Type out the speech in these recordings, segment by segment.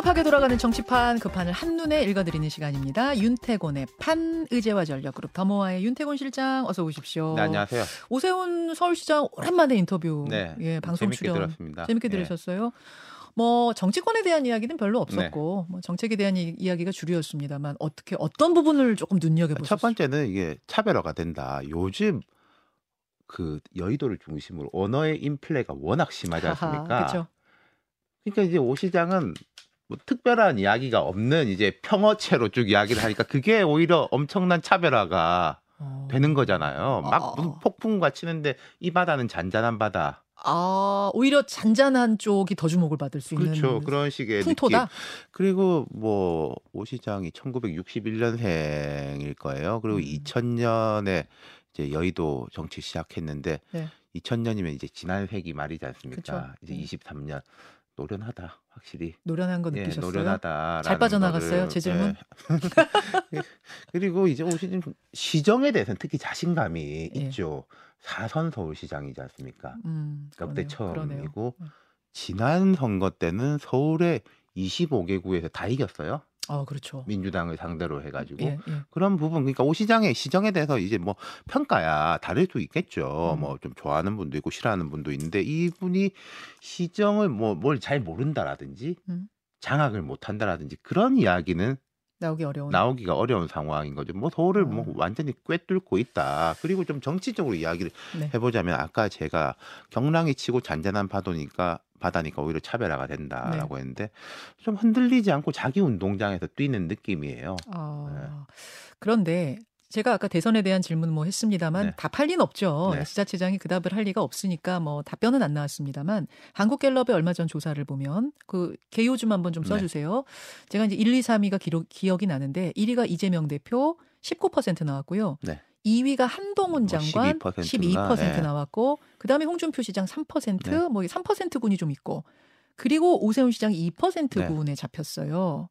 복잡하게 돌아가는 정치판 그 판을 한눈에 읽어드리는 시간입니다. 윤태곤의 판 의제와 전략그룹 더모아의 윤태곤 실장 어서 오십시오. 네, 안녕하세요. 오세훈 서울시장 오랜만에 인터뷰 네, 예, 방송 재밌게 출연 들었습니다. 재밌게 예. 들으셨어요. 뭐 정치권에 대한 이야기는 별로 없었고 뭐 정책에 대한 이, 이야기가 주류였습니다만 어떻게 어떤 부분을 조금 눈여겨 보셨어요? 첫 번째는 이게 차별화가 된다. 요즘 그 여의도를 중심으로 언어의 인플레가 워낙 심하지 않습니까? 그렇죠. 그러니까 이제 오 시장은 뭐 특별한 이야기가 없는 이제 평어체로 쭉 이야기를 하니까 그게 오히려 엄청난 차별화가 어. 되는 거잖아요. 막 어. 무슨 폭풍과 치는데 이 바다는 잔잔한 바다. 아 오히려 잔잔한 쪽이 더 주목을 받을 수 있는 그렇죠. 그런 식의 풍토다. 느낌. 그리고 뭐 오 시장이 1961년생일 거예요. 그리고 음. 2000년에 이제 여의도 정치 시작했는데 네. 2000년이면 이제 지난 세기 말이지 않습니까? 그쵸. 이제 음. 23년 노련하다 확실히. 노련한 거 예, 느끼셨어요? 노련하다. 잘 빠져나갔어요, 제 질문? 그리고 이제 오 시장 시정에 대해서는 특히 자신감이 예. 있죠. 사선 서울시장이지 않습니까? 음, 역대. 그러네요. 처음이고 음. 지난 선거 때는 서울의 25개 구에서 다 이겼어요. 어 그렇죠. 민주당을 상대로 해가지고 예, 예. 그런 부분 그러니까 오 시장의 시정에 대해서 이제 뭐 평가야 다를 수 있겠죠. 음. 뭐좀 좋아하는 분도 있고 싫어하는 분도 있는데 이분이 시정을 뭐 뭘 잘 모른다라든지 음. 장악을 못한다라든지 그런 이야기는 나오기 어려운. 나오기가 어려운 상황인 거죠. 뭐 서울을 뭐 어. 완전히 꿰뚫고 있다. 그리고 좀 정치적으로 이야기를 네. 해보자면 아까 제가 경랑이 치고 잔잔한 파도니까 바다니까 오히려 차별화가 네. 된다라고 했는데 좀 흔들리지 않고 자기 운동장에서 뛰는 느낌이에요. 아, 그런데 제가 아까 대선에 대한 질문 뭐 했습니다만 네. 답할 리는 없죠. 네. 지자체장이 그 답을 할 리가 없으니까 뭐 답변은 안 나왔습니다만 한국갤럽의 얼마 전 조사를 보면 그 개요 좀 한번 좀 네. 써주세요. 제가 이제 1, 2, 3위가 기록, 기억이 나는데 1위가 이재명 대표 19% 나왔고요. 네. 2위가 한동훈 뭐 장관 12% 12% 나, 예. 나왔고 그다음에 홍준표 시장 3%, 네. 뭐 3%군이 좀 있고 그리고 오세훈 시장이 2%군에 네. 잡혔어요.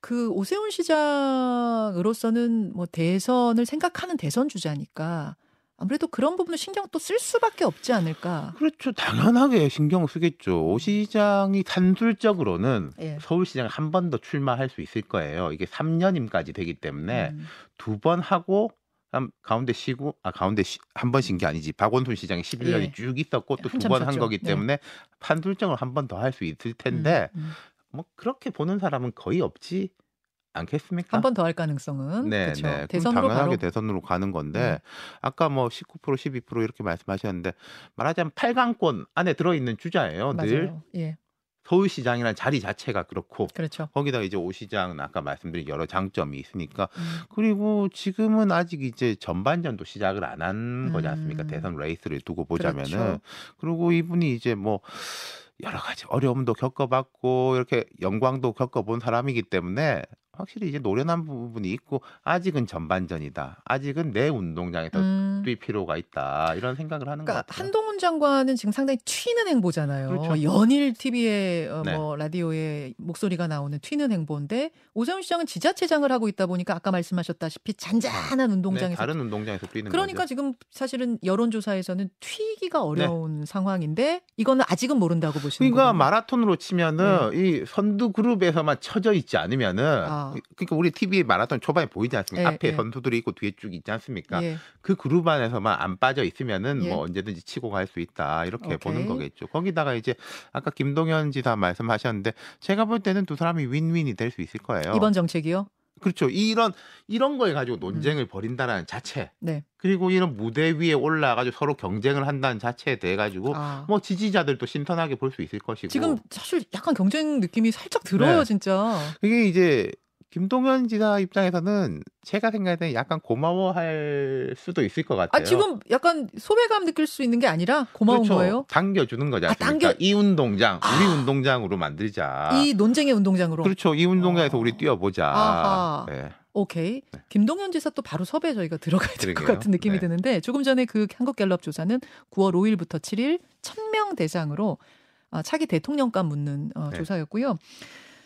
그 오세훈 시장으로서는 뭐 대선을 생각하는 대선 주자니까 아무래도 그런 부분을 신경 또 쓸 수밖에 없지 않을까. 그렇죠. 당연하게 신경 쓰겠죠. 오 시장이 산술적으로는 예. 서울시장 한번 더 출마할 수 있을 거예요. 이게 3년임까지 되기 때문에 음, 두번 하고 한 가운데 쉬고 아 가운데 한 번 쉰 게 아니지 박원순 시장이 11년이 예. 쭉 있었고 또 두 번 한. 거기 네. 때문에 판술정을 한 번 더 할 수 있을 텐데 음, 음. 뭐 그렇게 보는 사람은 거의 없지 않겠습니까? 한 번 더 할 가능성은 네, 그렇죠. 네. 대선으로 당연하게 바로 대선으로 가는 건데 네. 아까 뭐 19% 12% 이렇게 말씀하셨는데 말하자면 8강권 안에 들어 있는 주자예요. 늘 맞아요. 예, 서울시장이라는 자리 자체가 그렇고 그렇죠. 거기다 이제 오 시장은 아까 말씀드린 여러 장점이 있으니까 음, 그리고 지금은 아직 이제 전반전도 시작을 안 한 거지 않습니까? 음. 대선 레이스를 두고 보자면은 그렇죠. 그리고 이분이 이제 뭐 여러 가지 어려움도 겪어봤고 이렇게 영광도 겪어본 사람이기 때문에 확실히 이제 노련한 부분이 있고 아직은 전반전이다. 아직은 내 운동장에서 음. 뛸 필요가 있다. 이런 생각을 하는 것 그러니까 같아요. 한동훈 장관은 지금 상당히 튀는 행보잖아요. 그렇죠. 연일 TV에 어, 네. 뭐 라디오에 목소리가 나오는 튀는 행보인데 오세훈 시장은 지자체장을 하고 있다 보니까 아까 말씀하셨다시피 잔잔한 네, 운동장에서 다른 운동장에서 뛰는 그러니까 거죠. 지금 사실은 여론조사에서는 튀기가 네. 어려운 상황인데 이거는 아직은 모른다고 보시는 그러니까 거예요. 마라톤으로 치면은 이 선두 그룹에서만 쳐져 있지 않으면은 네. 아. 그러니까 우리 TV 마라톤 초반에 보이지 않습니까? 예, 앞에 예. 선수들이 있고 뒤에 쭉 있지 않습니까? 예. 그 그룹 안에서만 안 빠져 있으면은 예. 뭐 언제든지 치고 갈 수 있다 이렇게 오케이. 보는 거겠죠. 거기다가 이제 아까 김동연 지사 말씀하셨는데 제가 볼 때는 두 사람이 윈윈이 될 수 있을 거예요. 이번 정책이요? 그렇죠. 이런 이런 거에 가지고 음. 논쟁을 벌인다라는 자체 네. 그리고 이런 무대 위에 올라가지고 서로 경쟁을 한다는 자체에 대해 가지고 아. 뭐 지지자들도 신선하게 볼 수 있을 것이고 지금 사실 약간 경쟁 느낌이 살짝 들어요, 네. 진짜. 그게 이제 김동연 지사 입장에서는 제가 생각할 때는 약간 고마워할 수도 있을 것 같아요. 아, 지금 약간 소외감 느낄 수 있는 게 아니라 고마운 그렇죠. 거예요? 당겨주는 거지 아? 당겨- 이 운동장, 우리 아. 운동장으로 만들자. 이 논쟁의 운동장으로. 그렇죠. 이 운동장에서 어. 우리 뛰어보자. 네. 오케이. 김동연 지사 또 바로 섭외 저희가 들어가야 될 것. 같은 느낌이 네. 드는데 조금 전에 그 한국갤럽 조사는 9월 5일부터 7일 1000명 대상으로 아, 차기 대통령감 묻는 어, 네. 조사였고요.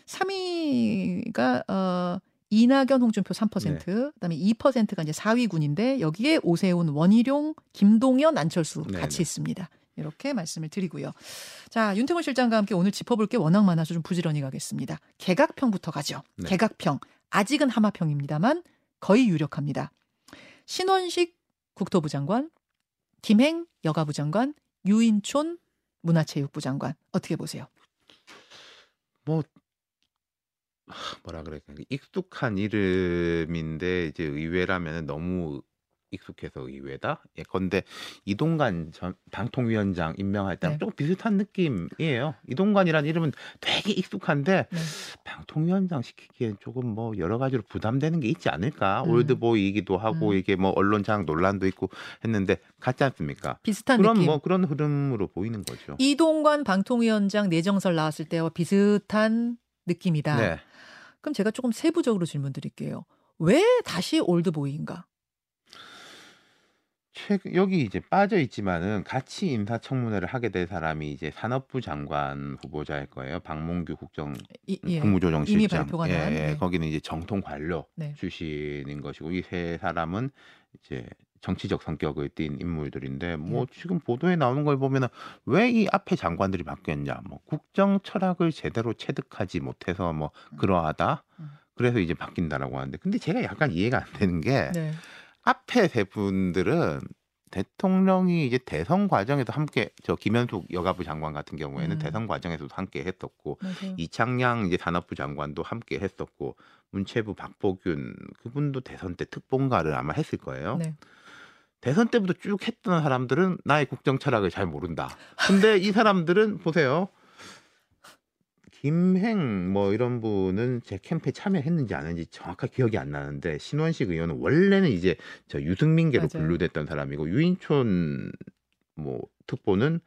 3위가 어, 이낙연, 홍준표 3%, 그다음에 2%가 이제 4위군인데 여기에 오세훈, 원희룡, 김동연, 안철수 네, 같이 네. 있습니다. 이렇게 말씀을 드리고요. 자, 윤태곤 실장과 함께 오늘 짚어볼 게 워낙 많아서 좀 부지런히 가겠습니다. 개각평부터 가죠. 네. 개각평. 아직은 하마평입니다만 거의 유력합니다. 신원식 국토부 장관, 김행 여가부 장관, 유인촌 문화체육부 장관 어떻게 보세요? 뭐 하, 뭐라 그럴까 익숙한 이름인데 이제 의외라면 너무 익숙해서 의외다. 예, 건데 이동관 전 방통위원장 임명할 때랑 네. 조금 비슷한 느낌이에요. 이동관이라는 이름은 되게 익숙한데 네. 방통위원장 시키기엔 조금 뭐 여러 가지로 부담되는 게 있지 않을까. 음. 올드보이이기도 하고 음. 이게 뭐 언론 장악 논란도 있고 했는데 같지 않습니까? 비슷한 그런 느낌. 뭐 그런 흐름으로 보이는 거죠. 이동관 방통위원장 내정설 나왔을 때와 비슷한 느낌이다. 네. 그럼 제가 조금 세부적으로 질문 드릴게요. 왜 다시 올드보이인가? 최근 여기 이제 빠져 있지만은 같이 인사청문회를 하게 될 사람이 이제 산업부 장관 후보자일 거예요. 박몽규 국정 이, 예. 국무조정실장. 예, 난, 예. 네. 거기는 이제 정통 관료 네. 출신인 것이고 이 세 사람은 이제 정치적 성격을 띈 인물들인데 뭐 예. 지금 보도에 나오는 걸 보면은 왜 이 앞에 장관들이 바뀌었냐? 뭐 국정 철학을 제대로 체득하지 못해서 뭐 음. 그러하다. 음. 그래서 이제 바뀐다라고 하는데 근데 제가 약간 이해가 안 되는 게 네. 앞에 세 분들은 대통령이 이제 대선 과정에도 함께 저 김현숙 여가부 장관 같은 경우에는 음. 대선 과정에서도 함께 했었고 맞아요. 이창양 이제 산업부 장관도 함께 했었고 문체부 박보균 그분도 대선 때 특본가를 아마 했을 거예요. 네. 대선 때부터 쭉 했던 사람들은 나의 국정 철학을 잘 모른다. 근데 이 사람들은 보세요. 김행 뭐 이런 분은 제 캠프에 참여했는지 안 했는지 정확하게 기억이 안 나는데 신원식 의원은 원래는 이제 저 유승민계로 맞아요. 분류됐던 사람이고 유인촌 뭐 특보는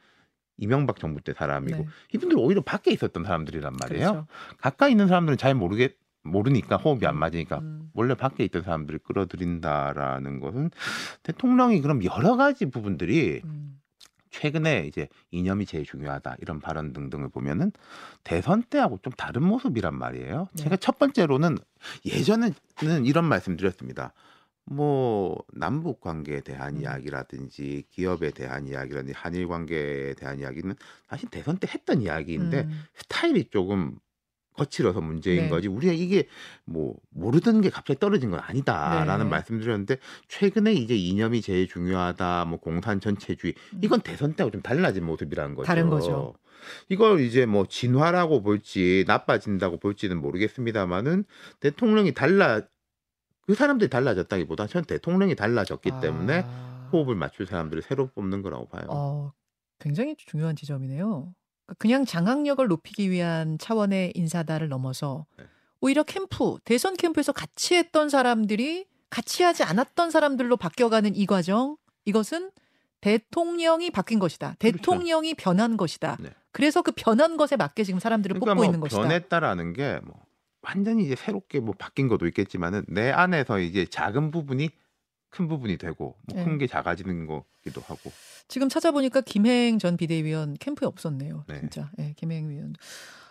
이명박 정부 때 사람이고 네. 이분들 오히려 밖에 있었던 사람들이란 말이에요. 그렇죠. 가까이 있는 사람들은 잘 모르겠 모르니까 호흡이 안 맞으니까 음. 원래 밖에 있던 사람들을 끌어들인다라는 것은 대통령이 그럼 여러 가지 부분들이 음. 최근에 이제 이념이 제일 중요하다 이런 발언 등등을 보면은 대선 때하고 좀 다른 모습이란 말이에요. 네. 제가 첫 번째로는 예전에는 이런 말씀드렸습니다. 뭐 남북 관계에 대한 음. 이야기라든지 기업에 대한 이야기라든지 한일 관계에 대한 이야기는 사실 대선 때 했던 이야기인데 음. 스타일이 조금 거칠어서 문제인 네. 거지 우리가 이게 뭐 모르던 게 갑자기 떨어진 건 아니다라는 네. 말씀드렸는데 최근에 이제 이념이 제일 중요하다 뭐 공산 전체주의 음. 이건 대선 때하고 좀 달라진 모습이라는 거죠. 다른 거죠. 이걸 이제 뭐 진화라고 볼지 나빠진다고 볼지는 모르겠습니다만은 대통령이 달라 그 사람들이 달라졌다기보다 전 대통령이 달라졌기 때문에 아. 호흡을 맞출 사람들을 새로 뽑는 거라고 봐요. 어, 굉장히 중요한 지점이네요. 그러니까 그냥 장악력을 높이기 위한 차원의 인사다를 넘어서 네. 오히려 캠프, 대선 캠프에서 같이 했던 사람들이 같이 하지 않았던 사람들로 바뀌어가는 이 과정, 이것은 대통령이 바뀐 것이다. 대통령이 변한 것이다. 그렇죠. 네. 그래서 그 변한 것에 맞게 지금 사람들을 그러니까 뽑고 뭐 있는 것이다. 변했다라는 게 뭐 완전히 이제 새롭게 뭐 바뀐 것도 있겠지만은 내 안에서 이제 작은 부분이 큰 부분이 되고 뭐 네. 큰게 작아지는 거기도 하고 지금 찾아보니까 김행 전 비대위원 캠프에 없었네요. 네. 진짜. 예, 김행 위원.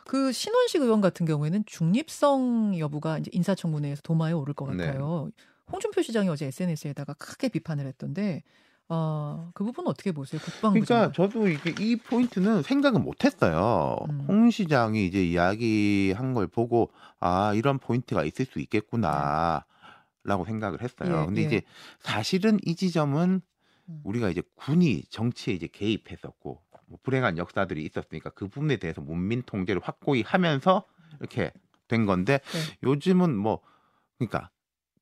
그 신원식 의원 같은 경우에는 중립성 여부가 이제 인사청문회에서 도마에 오를 것 네. 같아요. 홍준표 시장이 어제 SNS에다가 크게 비판을 했던데 어, 그 부분 어떻게 보세요? 국방부 그러니까. 저도 이게 이 포인트는 생각은 못 했어요. 음. 홍 시장이 이제 이야기한 걸 보고 아 이런 포인트가 있을 수 있겠구나라고 생각을 했어요. 예, 근데 예. 이제 사실은 이 지점은 음. 우리가 이제 군이 정치에 이제 개입했었고 뭐 불행한 역사들이 있었으니까 그 부분에 대해서 문민 통제를 확고히 하면서 이렇게 된 건데 네. 요즘은 뭐 그러니까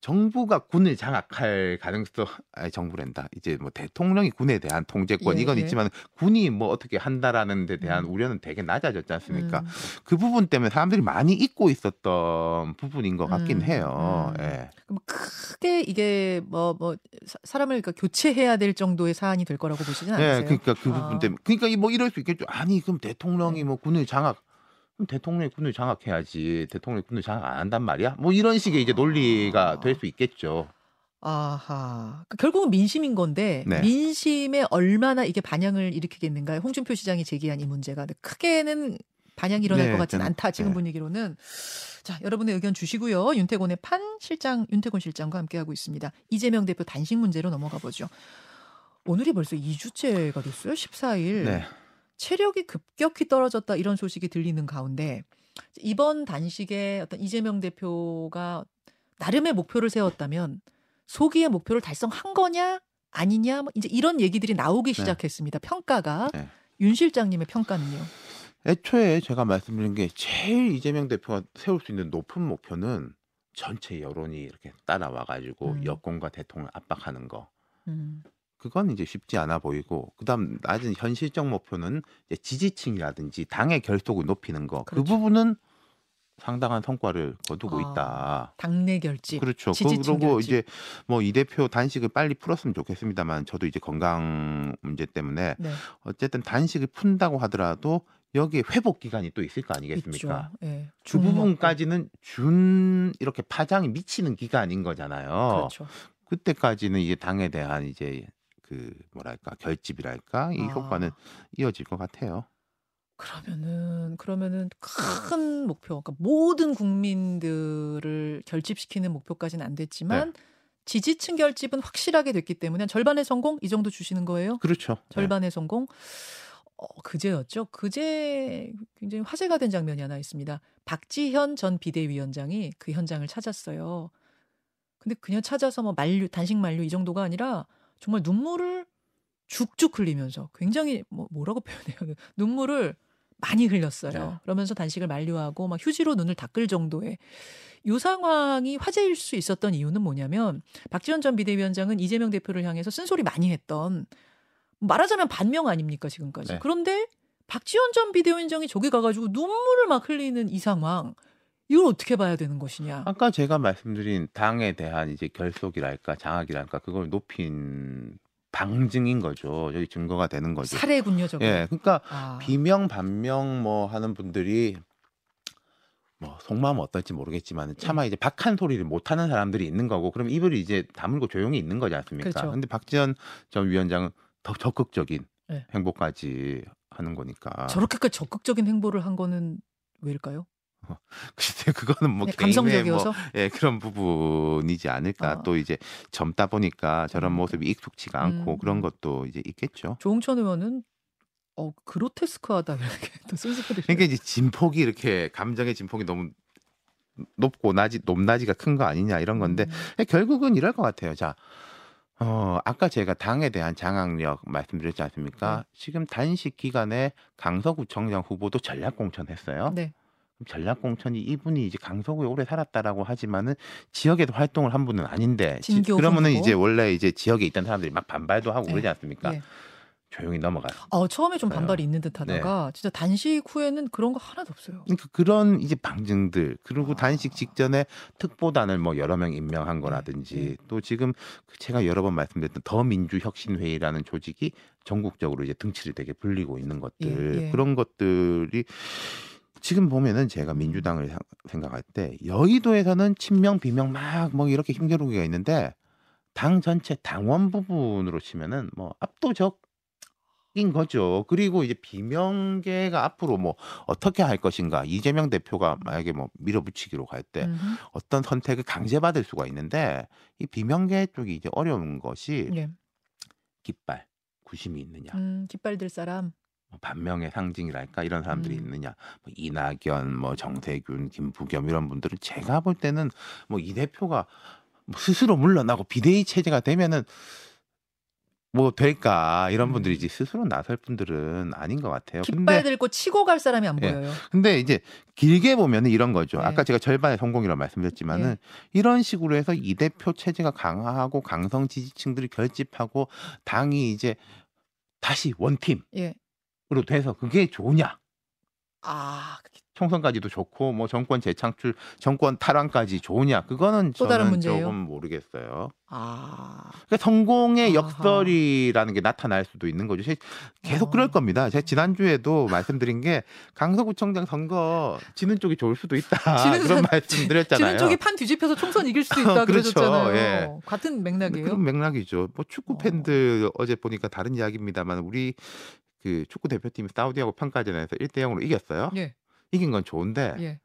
정부가 군을 장악할 가능성 아니 정부랜다 이제 뭐 대통령이 군에 대한 통제권 예, 이건 예. 있지만 군이 뭐 어떻게 한다라는 데 대한 음. 우려는 되게 낮아졌지 않습니까? 음. 그 부분 때문에 사람들이 많이 잊고 있었던 부분인 것 같긴 음, 해요. 음. 예. 그럼 크게 이게 뭐뭐 사람을 그러니까 교체해야 될 정도의 사안이 될 거라고 보시진 않으세요? 네, 그러니까 그 아. 부분 때문에 그러니까 이뭐 이럴 수 있겠죠. 아니 그럼 대통령이 네. 뭐 군을 장악 그럼 대통령이 군을 장악해야지. 대통령이 군을 장악 안 한단 말이야? 뭐 이런 식의 이제 논리가 아. 될수 있겠죠. 아하. 그 결국은 민심인 건데 네. 민심에 얼마나 이게 반향을 일으키겠는가. 홍준표 시장이 제기한 이 문제가 크게는 반향이 일어날 네, 것 같지는 저는- 않다. 지금 네. 분위기로는. 자, 여러분의 의견 주시고요. 윤태곤의 판 실장 윤태곤 실장과 함께 하고 있습니다. 이재명 대표 단식 문제로 넘어가 보죠. 오늘이 벌써 2주째가 됐어요. 14일. 네. 체력이 급격히 떨어졌다 이런 소식이 들리는 가운데 이번 단식에 어떤 이재명 대표가 나름의 목표를 세웠다면 소기의 목표를 달성한 거냐 아니냐 뭐 이제 이런 얘기들이 나오기 네. 시작했습니다. 평가가 네. 윤 실장님의 평가는요. 애초에 제가 말씀드린 게 제일 이재명 대표가 세울 수 있는 높은 목표는 전체 여론이 이렇게 따라와 가지고 음. 여권과 대통령을 압박하는 거. 음, 그건 이제 쉽지 않아 보이고 그다음 낮은 현실적 목표는 이제 지지층이라든지 당의 결속을 높이는 거. 그 그렇죠. 부분은 상당한 성과를 거두고 아, 있다. 당내 결집. 그렇죠. 지지층 그리고. 이제 뭐 이 대표 단식을 빨리 풀었으면 좋겠습니다만 저도 이제 건강 문제 때문에 네, 어쨌든 단식을 푼다고 하더라도 여기에 회복 기간이 또 있을 거 아니겠습니까? 예. 그중 먹고. 부분까지는 준 이렇게 파장이 미치는 기간인 거잖아요. 그렇죠. 그때까지는 이제 당에 대한 이제 그 뭐랄까 결집이랄까 이 아. 효과는 이어질 것 같아요. 그러면은 그러면은 큰 목표, 그러니까 모든 국민들을 결집시키는 목표까지는 안 됐지만 네. 지지층 결집은 확실하게 됐기 때문에 절반의 성공 이 정도 주시는 거예요? 그렇죠. 네. 절반의 성공. 어, 그제였죠. 그제 굉장히 화제가 된 장면이 하나 있습니다. 박지현 전 비대위원장이 그 현장을 찾았어요. 근데 그냥 찾아서 뭐 만류, 단식 만류 이 정도가 아니라 정말 눈물을 죽죽 흘리면서 굉장히 뭐 뭐라고 표현해요? 눈물을 많이 흘렸어요. 네. 그러면서 단식을 만류하고 막 휴지로 눈을 닦을 정도의 이 상황이 화제일 수 있었던 이유는 뭐냐면 박지원 전 비대위원장은 이재명 대표를 향해서 쓴소리 많이 했던 말하자면 반명 아닙니까 지금까지. 네. 그런데 박지원 전 비대위원장이 저기 가가지고 눈물을 막 흘리는 이 상황 이걸 어떻게 봐야 되는 것이냐. 아까 제가 말씀드린 당에 대한 이제 결속이랄까 장악이랄까 그걸 높인 방증인 거죠. 여기 증거가 되는 거죠. 사례군요, 저거. 예, 그러니까 아, 비명 반명 뭐 하는 분들이 뭐 속마음 어떨지 모르겠지만 차마 예. 이제 박한 소리를 못 하는 사람들이 있는 거고 그럼 입을 이제 다물고 조용히 있는 거지 않습니까? 그렇죠. 근데 박지원 전 위원장은 더 적극적인 예. 행보까지 하는 거니까. 저렇게까지 적극적인 행보를 한 거는 왜일까요? 글쎄 그거는 뭐 개인의 뭐 감성적이어서 예, 그런 부분이지 않을까. 아. 또 이제 젊다 보니까 저런 음. 모습이 익숙치가 않고 음, 그런 음. 것도 이제 있겠죠. 조홍천 의원은 어 그로테스크하다 이렇게 또 쓴소리를. 그러니까 이제 진폭이 이렇게 감정의 진폭이 너무 높고 낮이 높낮이가 큰 거 아니냐 이런 건데 음, 결국은 이럴 것 같아요. 자, 어, 아까 제가 당에 대한 장악력 말씀드렸지 않습니까? 네. 지금 단식 기간에 강서구청장 후보도 전략 공천했어요. 네. 그럼 전략 공천이 이분이 이제 강서구에 오래 살았다라고 하지만은 지역에도 활동을 한 분은 아닌데 지- 그러면은 후보? 이제 원래 이제 지역에 있던 사람들이 막 반발도 하고 네. 그러지 않습니까? 예. 조용히 넘어가요. 어 처음에 좀 네. 반발이 있는 듯하다가 진짜 단식 후에는 그런 거 하나도 없어요. 그러니까 그런 이제 방증들 그리고 아. 단식 직전에 특보단을 뭐 여러 명 임명한 거라든지 네. 또 지금 그 제가 여러 번 말씀드렸던 더민주혁신회의라는 조직이 전국적으로 이제 등치를 되게 불리고 있는 것들 예, 예. 그런 것들이 지금 보면은 제가 민주당을 상- 생각할 때 여의도에서는 친명 비명 막 뭐 이렇게 힘겨루기가 있는데 당 전체 당원 부분으로 치면은 뭐 압도적 인 거죠. 그리고 이제 비명계가 앞으로 뭐 어떻게 할 것인가 이재명 대표가 만약에 뭐 밀어붙이기로 갈 때. 어떤 선택을 강제받을 수가 있는데 이 비명계 쪽이 이제 어려운 것이 예. 깃발 구심이 있느냐 음, 깃발 들 사람. 뭐 반명의 상징이랄까 이런 사람들이 음. 있느냐 뭐 이낙연 뭐 정세균 김부겸 이런 분들은 제가 볼 때는 뭐 이 대표가 뭐 스스로 물러나고 비대위 체제가 되면은 뭐 될까 이런 음. 분들이 이제 스스로 나설 분들은 아닌 것 같아요. 깃발 들고 치고 갈 사람이 안 예. 보여요. 근데 이제 길게 보면은 이런 거죠. 네. 아까 제가 절반의 성공이라고 말씀드렸지만은 예. 이런 식으로 해서 이 대표 체제가 강화하고 강성 지지층들이 결집하고 당이 이제 다시 원팀으로 예. 돼서 그게 좋으냐? 아, 총선까지도 좋고 뭐 정권 재창출, 정권 탈환까지 좋으냐? 그거는 또 다른 문제예요? 조금 모르겠어요. 아. 그러니까 성공의 아하. 역설이라는 게 나타날 수도 있는 거죠. 제- 계속 어. 그럴 겁니다. 제가 지난주에도 말씀드린 게 강서구청장 선거 지는 쪽이 좋을 수도 있다. 지는 그런 사- 말씀 드렸잖아요. 지는 쪽이 판 뒤집혀서 총선 이길 수도 있다 어, 그렇죠. 그러셨잖아요. 예. 같은 맥락이에요. 그런 맥락이죠. 뭐 축구 어. 팬들 어 제 보니까 다른 이야기입니다만 우리 그 축구 대표팀이 사우디하고 평가전에서 1대 0으로 이겼어요. 예. 이긴 건 좋은데 예.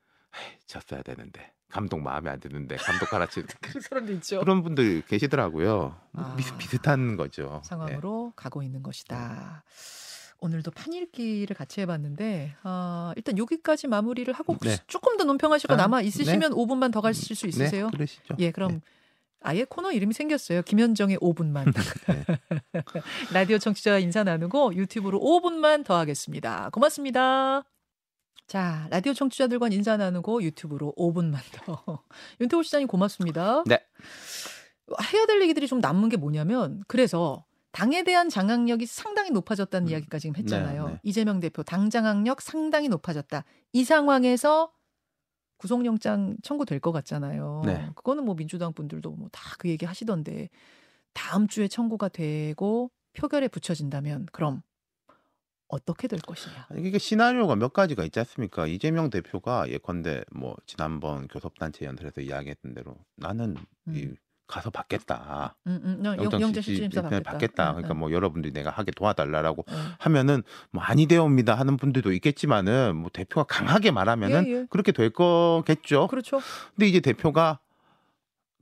졌어야 되는데 감독 마음에 안 드는데 감독 가라치 그런 사람도 있죠. 그런 분들 계시더라고요. 아. 비슷, 비슷한 거죠. 예. 상황으로 가고 있는 것이다. 오늘도 판읽기를 같이 해봤는데 아, 일단 여기까지 마무리를 하고 네. 조금 더 아, 남아 있으시면 5분만 더 가실 수 있으세요? 네, 그러시죠. 예, 그럼 아예 코너 이름이 생겼어요. 김현정의 5분만. 네. 라디오 청취자 인사 나누고 유튜브로 5분만 더 하겠습니다. 고맙습니다. 자, 라디오 청취자들과 인사 나누고 유튜브로 5분만 더. 윤태호 시장님 고맙습니다. 네. 해야 될 얘기들이 좀 남은 게 뭐냐면 그래서 당에 대한 장악력이 상당히 높아졌다는 음. 이야기까지 지금 했잖아요. 네, 네. 이재명 대표 당 장악력 상당히 높아졌다. 이 상황에서 구속영장 청구될 것 같잖아요. 네. 그거는 뭐 민주당 분들도 뭐 다 그 얘기 하시던데 다음 주에 청구가 되고 표결에 붙여진다면 그럼 어떻게 될 것이냐. 이게 시나리오가 몇 가지가 있지 않습니까? 이재명 대표가 예컨대 뭐 지난번 교섭단체 연설에서 이야기했던 대로 나는 이 음. 가서 받겠다. 음, 음, 영- 영장 영장 실질 실질심사 받겠다. 받겠다. 음, 그러니까 음, 뭐 여러분들이 내가 하게 도와달라라고 음. 하면은 뭐 아니 되옵니다 하는 분들도 있겠지만은 뭐 대표가 강하게 말하면은 예, 예. 그렇게 될 거겠죠. 그렇죠. 근데 이제 대표가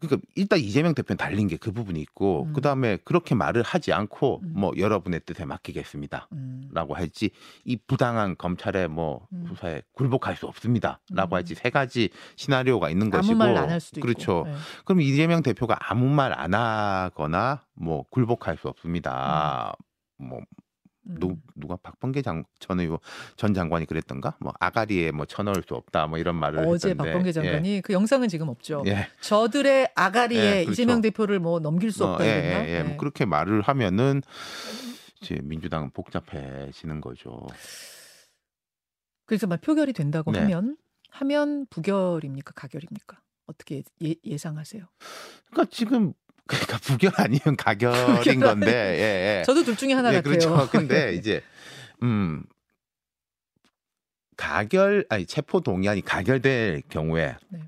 그러니까 일단 이재명 대표는 달린 게 그 부분이 있고 음. 그다음에 그렇게 말을 하지 않고 음. 뭐 여러분의 뜻에 맡기겠습니다. 음. 라고 할지 이 부당한 검찰의 뭐 음. 수사에 굴복할 수 없습니다라고 음. 할지 세 가지 시나리오가 있는 아무 것이고 말 안 할 수도 그렇죠. 있고. 예. 그럼 이재명 대표가 아무 말 안 하거나 뭐 굴복할 수 없습니다. 뭐 음. 누, 누가 박범계 장, 전 의원 전 장관이 그랬던가? 뭐 아가리에 뭐 쳐넣을 수 없다 뭐 이런 말을 어제 했던데. 박범계 장관이 그 영상은 지금 없죠. 예. 예. 저들의 아가리에 예, 그렇죠. 이재명 대표를 뭐 넘길 수 어, 없다 예, 이랬나? 예, 예. 뭐 그렇게 말을 하면은 이제 민주당은 복잡해지는 거죠. 그래서 막 표결이 된다고 네. 하면 하면 부결입니까 가결입니까? 어떻게 예, 예상하세요? 그러니까 지금 그러니까 부결 아니면 가결인 건데. 예, 예. 저도 둘 중에 하나 예, 같아요. 그렇죠. 근데 이제 음 가결 아니 체포 동의안이 가결될 경우에 네.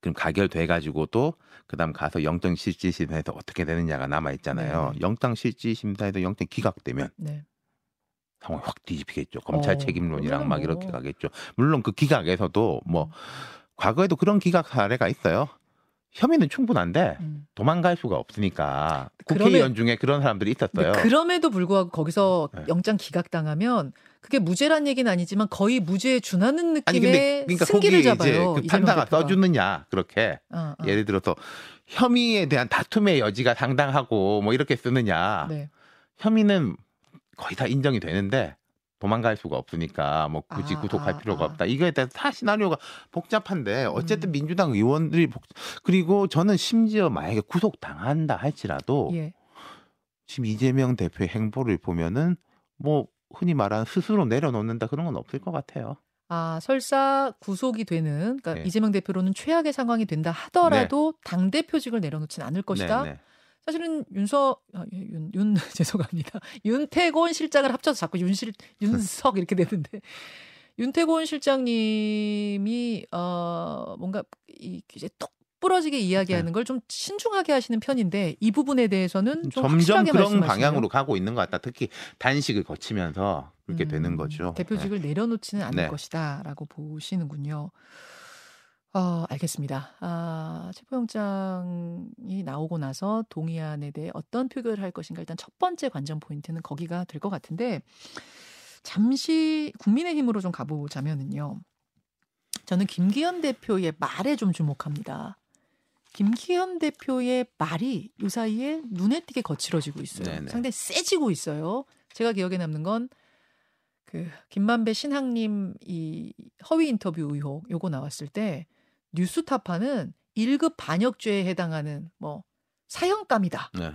그럼 가결돼 가지고도 그다음 가서 영장 실질 심사에서 어떻게 되느냐가 남아 있잖아요. 네. 영장 실질 심사에서 영장 기각되면 네. 상황이 확 뒤집히겠죠. 검찰 어, 책임론이랑 막 그러면 이렇게 뭐. 가겠죠. 물론 그 기각에서도 뭐 과거에도 그런 기각 사례가 있어요. 혐의는 충분한데 음. 도망갈 수가 없으니까 국회의원 중에 그런 사람들이 있었어요. 그럼에도 불구하고 거기서 네. 영장 기각당하면 그게 무죄란 얘기는 아니지만 거의 무죄에 준하는 느낌의 아니 근데 그러니까 승기를 잡아요. 그 판사가 대표가. 써주느냐 그렇게 어, 어. 예를 들어서 혐의에 대한 다툼의 여지가 상당하고 뭐 이렇게 쓰느냐 네. 혐의는 거의 다 인정이 되는데 도망갈 수가 없으니까 뭐 굳이 아, 구속할 아, 필요가 아. 없다. 이거에 대해서 다 시나리오가 복잡한데 어쨌든 음. 민주당 의원들이 복... 그리고 저는 심지어 만약에 구속 당한다 할지라도 예. 지금 이재명 대표의 행보를 보면은 뭐 흔히 말하는 스스로 내려놓는다 그런 건 없을 것 같아요. 아, 설사 구속이 되는 그러니까 네. 이재명 대표로는 최악의 상황이 된다 하더라도 당 대표직을 내려놓지는 않을 것이다. 네, 네. 사실은 윤석 아, 예, 윤, 윤 죄송합니다. 윤태곤 실장을 합쳐서 자꾸 윤실 윤석 이렇게 되는데 윤태곤 실장님이 어 뭔가 이 이제 똑 부러지게 이야기하는 걸좀 신중하게 하시는 편인데 이 부분에 대해서는 좀 네. 점점 그런 말씀하시네요. 방향으로 가고 있는 것 같다. 특히 단식을 거치면서 그렇게 음, 되는 거죠. 대표직을 내려놓지는 않을 네. 것이다라고 보시는군요. 어, 알겠습니다. 아, 체포영장이 나오고 나서 동의안에 대해 어떤 표결을 할 것인가 일단 첫 번째 관전 포인트는 거기가 될 것 같은데 잠시 국민의힘으로 좀 가보자면은요. 저는 김기현 대표의 말에 좀 주목합니다. 김기현 대표의 말이 요 사이에 눈에 띄게 거칠어지고 있어요. 네네. 상당히 세지고 있어요. 제가 기억에 남는 건 그 김만배 신학님 이 허위 인터뷰 의혹 요거 나왔을 때 뉴스타파는 1급 반역죄에 해당하는 뭐 사형감이다. 네.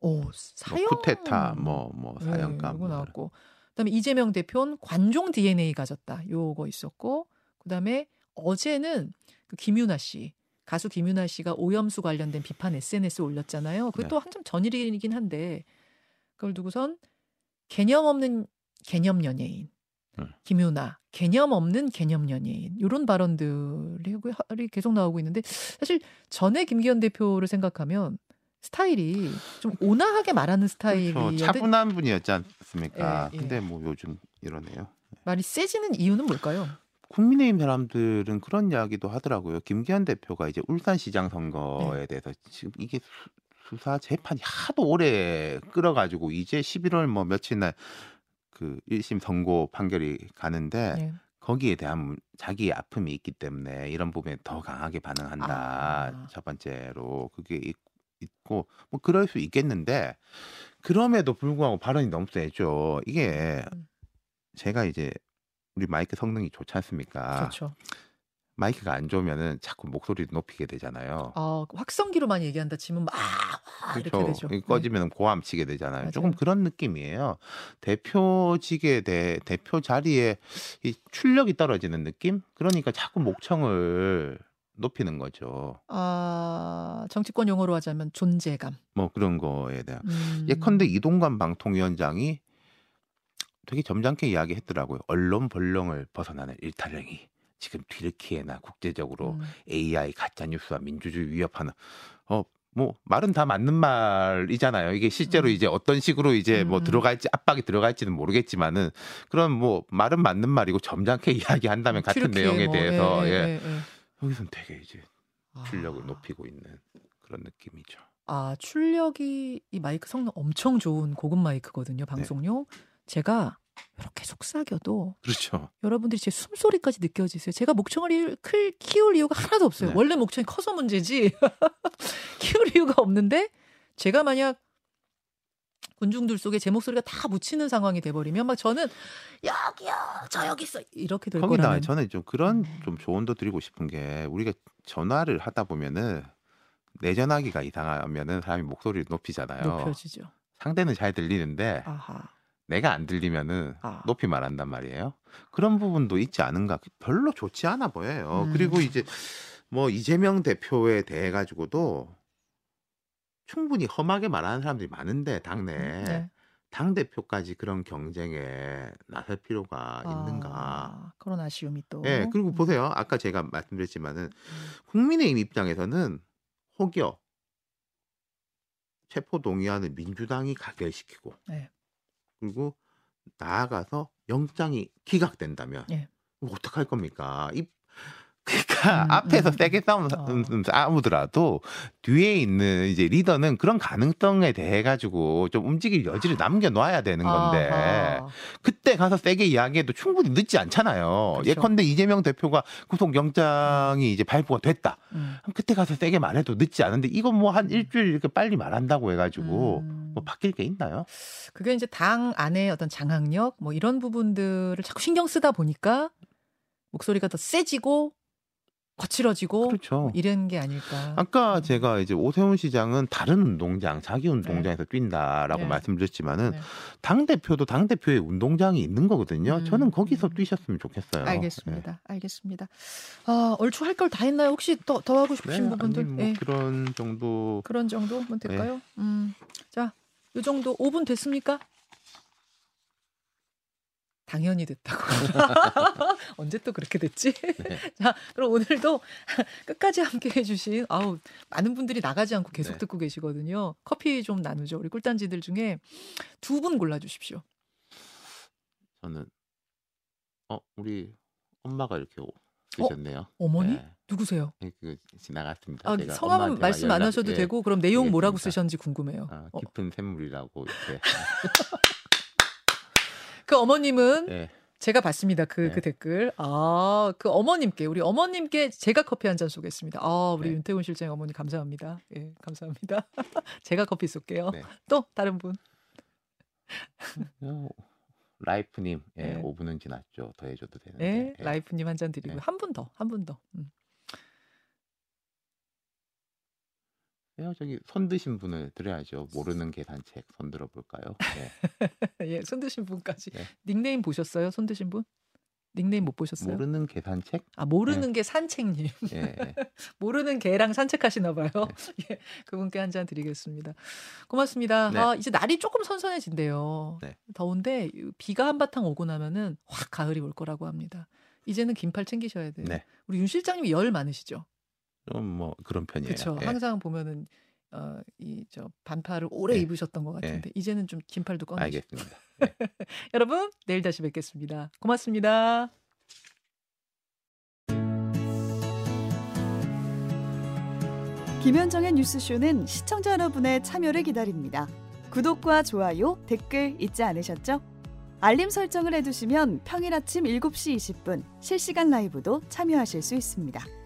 오, 뭐 사형 쿠데타 뭐뭐 네, 사형감 요거 뭐 나왔고 그다음에 이재명 대표는 관종 DNA 가졌다. 요거 있었고 그다음에 어제는 그 김윤아 씨 가수 김윤아 씨가 오염수 관련된 비판 SNS 에 올렸잖아요. 그게 네. 또 한참 전일이긴 한데 그걸 두고선 개념 없는 개념 연예인 음. 김윤아 개념 없는 개념 연예인 이런 발언들이 계속 나오고 있는데 사실 전에 김기현 대표를 생각하면 스타일이 좀 온화하게 말하는 스타일이 그렇죠. 차분한 분이었지 않습니까? 예, 예. 근데 뭐 요즘 이러네요. 말이 세지는 이유는 뭘까요? 국민의힘 사람들은 그런 이야기도 하더라고요. 김기현 대표가 이제 울산시장 선거에 네. 대해서 지금 이게 수, 사 재판이 하도 오래 끌어가지고 이제 11월 뭐 며칠 날 그 1심 선고 판결이 가는데 네. 거기에 대한 자기의 아픔이 있기 때문에 이런 부분에 더 강하게 반응한다. 아. 첫 번째로 그게 있, 있고 뭐 그럴 수 있겠는데 그럼에도 불구하고 발언이 너무 세죠. 이게 음. 제가 이제 우리 마이크 성능이 좋지 않습니까? 그렇죠. 마이크가 안 좋으면은 자꾸 목소리를 높이게 되잖아요. 어, 확성기로만 얘기한다 치면 막 와, 이렇게 그렇죠. 되죠. 네. 꺼지면 고함 치게 되잖아요. 조금 맞아요. 그런 느낌이에요. 대표직에 대 대표 자리에 이 출력이 떨어지는 느낌? 그러니까 자꾸 목청을 높이는 거죠. 아, 정치권 용어로 하자면 존재감. 뭐 그런 거에 대한. 음. 예컨대 이동관 방통위원장이 되게 점잖게 이야기했더라고요. 언론 본령을 벗어나는 일탈행위. 지금 튀르키예나 국제적으로 음. AI 가짜 뉴스와 민주주의 위협하는 어 뭐 말은 다 맞는 말이잖아요. 이게 실제로 음. 이제 어떤 식으로 이제 뭐 음. 들어갈지 압박이 들어갈지는 모르겠지만은 그런 뭐 말은 맞는 말이고 점잖게 이야기한다면 같은 튀르키예 내용에 뭐, 대해서 예, 예, 예, 예. 여기서는 되게 이제 출력을 아. 높이고 있는 그런 느낌이죠. 아, 출력이 이 마이크 성능 엄청 좋은 고급 마이크거든요, 네. 방송용. 제가 이렇게 속삭여도 그렇죠. 여러분들이 제 숨소리까지 느껴지세요. 제가 목청을 일- 클, 키울 이유가 하나도 없어요. 네. 원래 목청이 커서 문제지. 키울 이유가 없는데 제가 만약 군중들 속에 제 목소리가 다 묻히는 상황이 돼버리면 막 저는 여기요, 저 여기 있어 이렇게 될 거기다 거라는. 저는 좀 그런 음. 좀 조언도 드리고 싶은 게 우리가 전화를 하다 보면은 내 전화기가 이상하면은 사람이 목소리를 높이잖아요. 높여지죠. 상대는 잘 들리는데 아하. 내가 안 들리면은 아. 높이 말한단 말이에요. 그런 부분도 있지 않은가? 별로 좋지 않아 보여요. 음. 그리고 이제 뭐 이재명 대표에 대해 가지고도 충분히 험하게 말하는 사람들이 많은데 당내 네. 당 대표까지 그런 경쟁에 나설 필요가 있는가? 아, 그런 아쉬움이 또. 예, 그리고 음. 보세요. 아까 제가 말씀드렸지만은 음. 국민의힘 입장에서는 혹여 체포 동의안을 민주당이 가결시키고 네. 그리고 나아가서 영장이 기각된다면 예. 어떡할 겁니까? 이 그러니까 음, 앞에서 음. 세게 싸움, 어. 음, 싸우더라도 뒤에 있는 이제 리더는 그런 가능성에 대해 가지고 좀 움직일 여지를 남겨놔야 되는 건데 아하. 그때 가서 세게 이야기해도 충분히 늦지 않잖아요. 그렇죠. 예컨대 이재명 대표가 구속영장이 이제 발부가 됐다. 음. 그때 가서 세게 말해도 늦지 않은데 이건 뭐 한 일주일 이렇게 빨리 말한다고 해가지고 음. 뭐 바뀔 게 있나요? 그게 이제 당 안에 어떤 장악력 뭐 이런 부분들을 자꾸 신경 쓰다 보니까 목소리가 더 세지고 거칠어지고 그렇죠. 이런 게 아닐까. 아까 제가 이제 오세훈 시장은 다른 운동장, 자기 운동장에서 뛴다라고 네. 말씀드렸지만은 네. 당 대표도 당 대표의 운동장이 있는 거거든요. 음, 저는 거기서 음. 뛰셨으면 좋겠어요. 알겠습니다. 알겠습니다. 아, 얼추 할 걸 다 했나요? 혹시 더, 더 하고 네. 싶으신 네, 부분들? 뭐 예. 그런 정도. 그런 정도면 될까요? 음. 자, 요 정도 5분 됐습니까? 당연히 됐다고. 언제 또 그렇게 됐지? 네. 자, 그럼 오늘도 끝까지 함께 해주신, 아우, 많은 분들이 나가지 않고 계속 네. 듣고 계시거든요. 커피 좀 나누죠. 우리 꿀단지들 중에 두 분 골라주십시오. 저는 어 우리 엄마가 이렇게 오- 쓰셨네요. 어 머니? 네. 누구세요? 네, 그 지나갔습니다. 아, 엄마한테만 말씀 안 하셔도 예. 되고, 그럼 내용 뭐라고. 쓰셨는지 궁금해요. 아, 어, 깊은 샘물이라고 이렇게. 그 어머님은 네. 제가 봤습니다. 그, 네. 그 댓글. 아, 그 어머님께, 우리 어머님께 제가 커피 한 잔 쏘겠습니다. 아, 우리 네. 윤태훈 실장 어머니 감사합니다. 예, 감사합니다. 제가 커피 쏠게요. 네. 또 다른 분. 어, 라이프님, 예, 네. 5분은 지났죠. 더 해줘도 되는데. 네, 예. 라이프님 한 잔 드리고 네. 한분 더, 한 분 더. 음. 예, 저기 손 드신 분을 드려야죠. 모르는 계산책 손 들어볼까요? 네. 예, 손 드신 분까지. 네. 닉네임 보셨어요? 손 드신 분? 닉네임 못 보셨어요? 모르는 계산책? 아, 모르는 게 산책님. 예, 예. 모르는 개랑 산책하시나 봐요. 네. 예, 그분께 한 잔 드리겠습니다. 고맙습니다. 네. 아, 이제 날이 조금 선선해진대요. 네. 더운데 비가 한바탕 오고 나면은 확 가을이 올 거라고 합니다. 이제는 긴팔 챙기셔야 돼요. 네. 우리 윤 실장님이 열 많으시죠? 좀 뭐 그런 편이에요. 그렇죠. 예. 항상 보면은 어, 이저 반팔을 오래 예. 입으셨던 것 예. 같은데 이제는 좀 긴팔도 꺼내. 알겠습니다. 네. 여러분 내일 다시 뵙겠습니다. 고맙습니다. 김현정의 뉴스쇼는 시청자 여러분의 참여를 기다립니다. 구독과 좋아요, 댓글 잊지 않으셨죠? 알림 설정을 해두시면 평일 아침 7시 20분 실시간 라이브도 참여하실 수 있습니다.